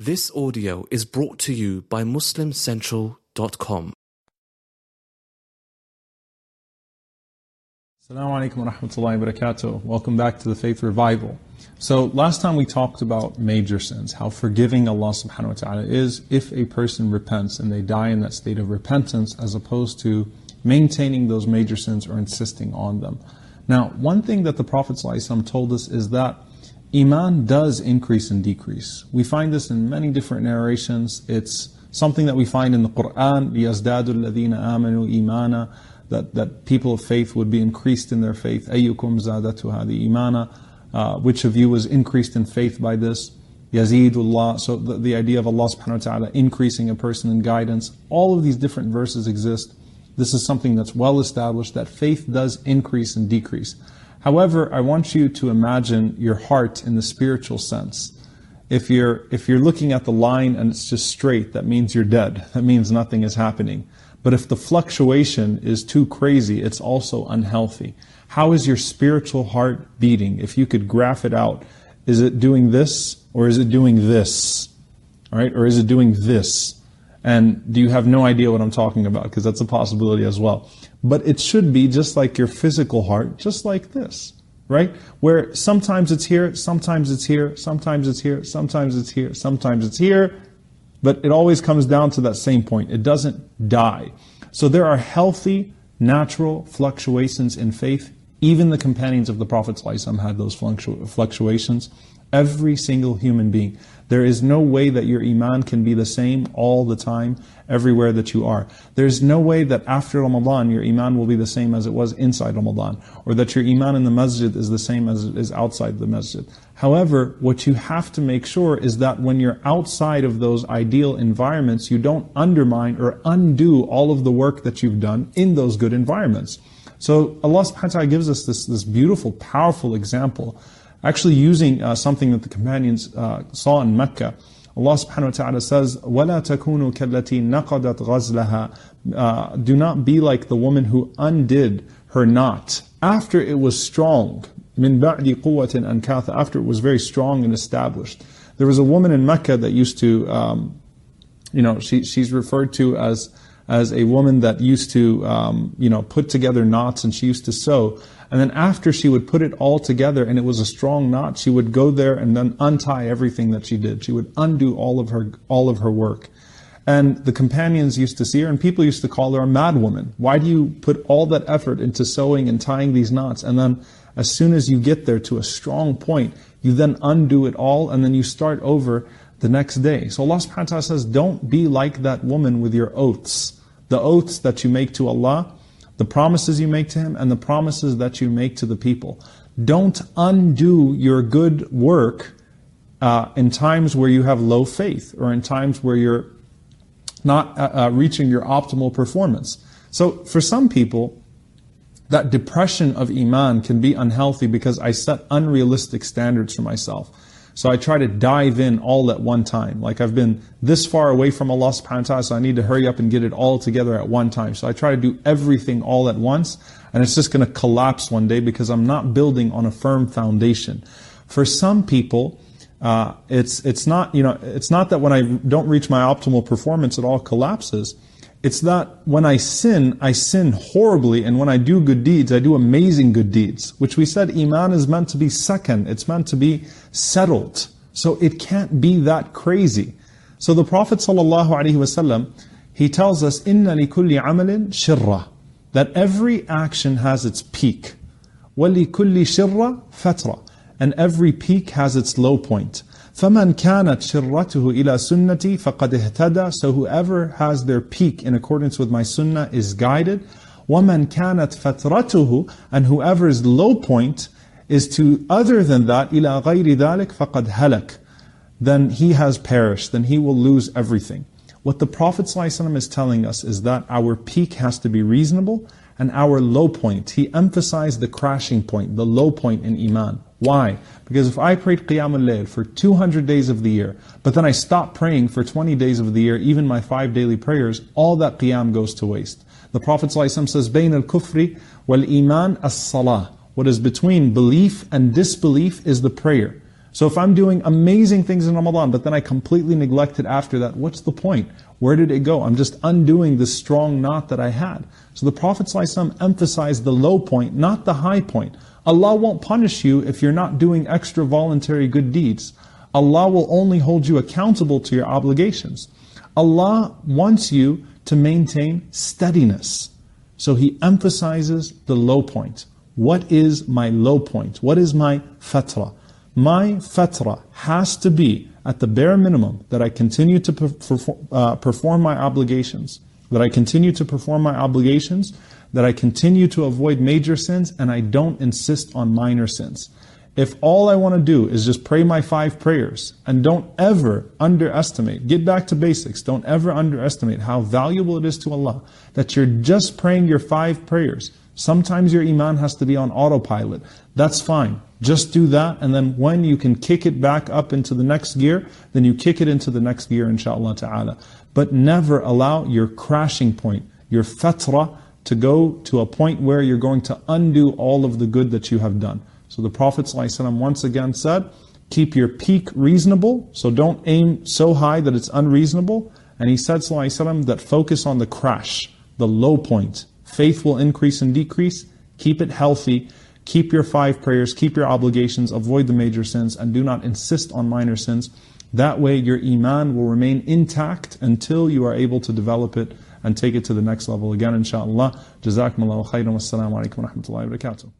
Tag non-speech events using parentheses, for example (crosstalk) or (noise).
This audio is brought to you by MuslimCentral.com. Assalamu alaikum wa rahmatullahi wa barakatuh. Welcome back to the Faith Revival. So last time we talked about major sins, how forgiving Allah subhanahu wa ta'ala is if a person repents and they die in that state of repentance as opposed to maintaining those major sins or insisting on them. Now, one thing that the Prophet told us is that Iman does increase and decrease. We find this in many different narrations. It's something that we find in the Quran, لِيَزْدَادُ الَّذِينَ آمَنُوا إِيمَانًا that, that people of faith would be increased in their faith. أَيُّكُمْ زَادَتُ هَذِي إِيمَانًا uh, Which of you was increased in faith by this? Yazidullah. So the, the idea of Allah subhanahu wa ta'ala increasing a person in guidance. All of these different verses exist. This is something that's well established that faith does increase and decrease. However, I want you to imagine your heart in the spiritual sense. If you're, if you're looking at the line and it's just straight, that means you're dead. (laughs) That means nothing is happening. But if the fluctuation is too crazy, it's also unhealthy. How is your spiritual heart beating? If you could graph it out, is it doing this or is it doing this? All right, or is it doing this? And do you have no idea what I'm talking about? Because that's a possibility as well. But it should be just like your physical heart, just like this, right? Where sometimes it's here, sometimes it's here, sometimes it's here, sometimes it's here, sometimes it's here, but it always comes down to that same point. It doesn't die. So there are healthy, natural fluctuations in faith. Even the companions of the Prophet ﷺ had those fluctuations. Every single human being. There is no way that your iman can be the same all the time, everywhere that you are. There's no way that after Ramadan your iman will be the same as it was inside Ramadan, or that your iman in the masjid is the same as it is outside the masjid. However, what you have to make sure is that when you're outside of those ideal environments, you don't undermine or undo all of the work that you've done in those good environments. So Allah subhanahu wa ta'ala gives us this, this beautiful, powerful example actually using uh, something that the companions uh, saw in Mecca. Allah subhanahu wa ta'ala says, وَلَا تَكُونُوا كَالَّتِي نَقَدَتْ غَزْلَهَا Do not be like the woman who undid her knot after it was strong. مِن بَعْدِ قُوَّةٍ أَنْكَاثًا After it was very strong and established. There was a woman in Mecca that used to, um, you know, she, she's referred to as as a woman that used to, um, you know, put together knots and she used to sew. And then after she would put it all together and it was a strong knot, she would go there and then untie everything that she did. She would undo all of her, all of her work. And the companions used to see her and people used to call her a mad woman. Why do you put all that effort into sewing and tying these knots? And then as soon as you get there to a strong point, you then undo it all and then you start over the next day. So Allah subhanahu wa ta'ala says, don't be like that woman with your oaths. The oaths that you make to Allah, the promises you make to Him and the promises that you make to the people. Don't undo your good work uh, in times where you have low faith or in times where you're not uh, uh, reaching your optimal performance. So for some people, that depression of iman can be unhealthy because I set unrealistic standards for myself. So I try to dive in all at one time. Like I've been this far away from Allah subhanahu wa ta'ala, so I need to hurry up and get it all together at one time. So I try to do everything all at once, and it's just going to collapse one day because I'm not building on a firm foundation. For some people, uh, it's it's not you know it's not that when I don't reach my optimal performance, it all collapses. It's that when I sin, I sin horribly, and when I do good deeds, I do amazing good deeds. Which we said Iman is meant to be second, it's meant to be settled. So it can't be that crazy. So the Prophet ﷺ, he tells us, Inna kulli amalin shirra, that every action has its peak. kulli shirra fatra, and every peak has its low point. فَمَنْ كَانَتْ شِرَّتُهُ إِلَى سُنَّتِي فَقَدْ اهْتَدَى So whoever has their peak in accordance with my sunnah is guided. وَمَنْ كَانَتْ فَتْرَتُهُ And whoever's low point is to other than that, إِلَى غَيْرِ ذَلِكَ فَقَدْ هَلَكَ Then he has perished, then he will lose everything. What the Prophet ﷺ is telling us is that our peak has to be reasonable and our low point. He emphasized the crashing point, the low point in Iman. Why? Because if I prayed Qiyam al-Layl for 200 days of the year, but then I stop praying for 20 days of the year, even my five daily prayers, all that Qiyam goes to waste. The Prophet ﷺ says, بَيْنَ الْكُفْرِ وَالْإِيمَانِ الصَّلَاةِ What is between belief and disbelief is the prayer. So if I'm doing amazing things in Ramadan, but then I completely neglected after that, what's the point? Where did it go? I'm just undoing the strong knot that I had. So the Prophet ﷺ emphasized the low point, not the high point. Allah won't punish you if you're not doing extra voluntary good deeds. Allah will only hold you accountable to your obligations. Allah wants you to maintain steadiness. So He emphasizes the low point. What is my low point? What is my fatra? My fatra has to be at the bare minimum that I continue to perform, uh, perform my obligations, that I continue to perform my obligations, that I continue to avoid major sins, and I don't insist on minor sins. If all I want to do is just pray my five prayers and don't ever underestimate, get back to basics, don't ever underestimate how valuable it is to Allah that you're just praying your five prayers. Sometimes your iman has to be on autopilot. That's fine. Just do that, and then when you can kick it back up into the next gear, then you kick it into the next gear, inshallah ta'ala. But never allow your crashing point, your fatra, to go to a point where you're going to undo all of the good that you have done. So the Prophet ﷺ once again said, keep your peak reasonable, so don't aim so high that it's unreasonable. And he said ﷺ, that focus on the crash, the low point. Faith will increase and decrease. Keep it healthy. Keep your five prayers, keep your obligations, avoid the major sins, and do not insist on minor sins. That way your iman will remain intact until you are able to develop it and take it to the next level again, inshaAllah. Jazakumullahu khairan. Wassalamu alaikum wa rahmatullahi wa barakatuh.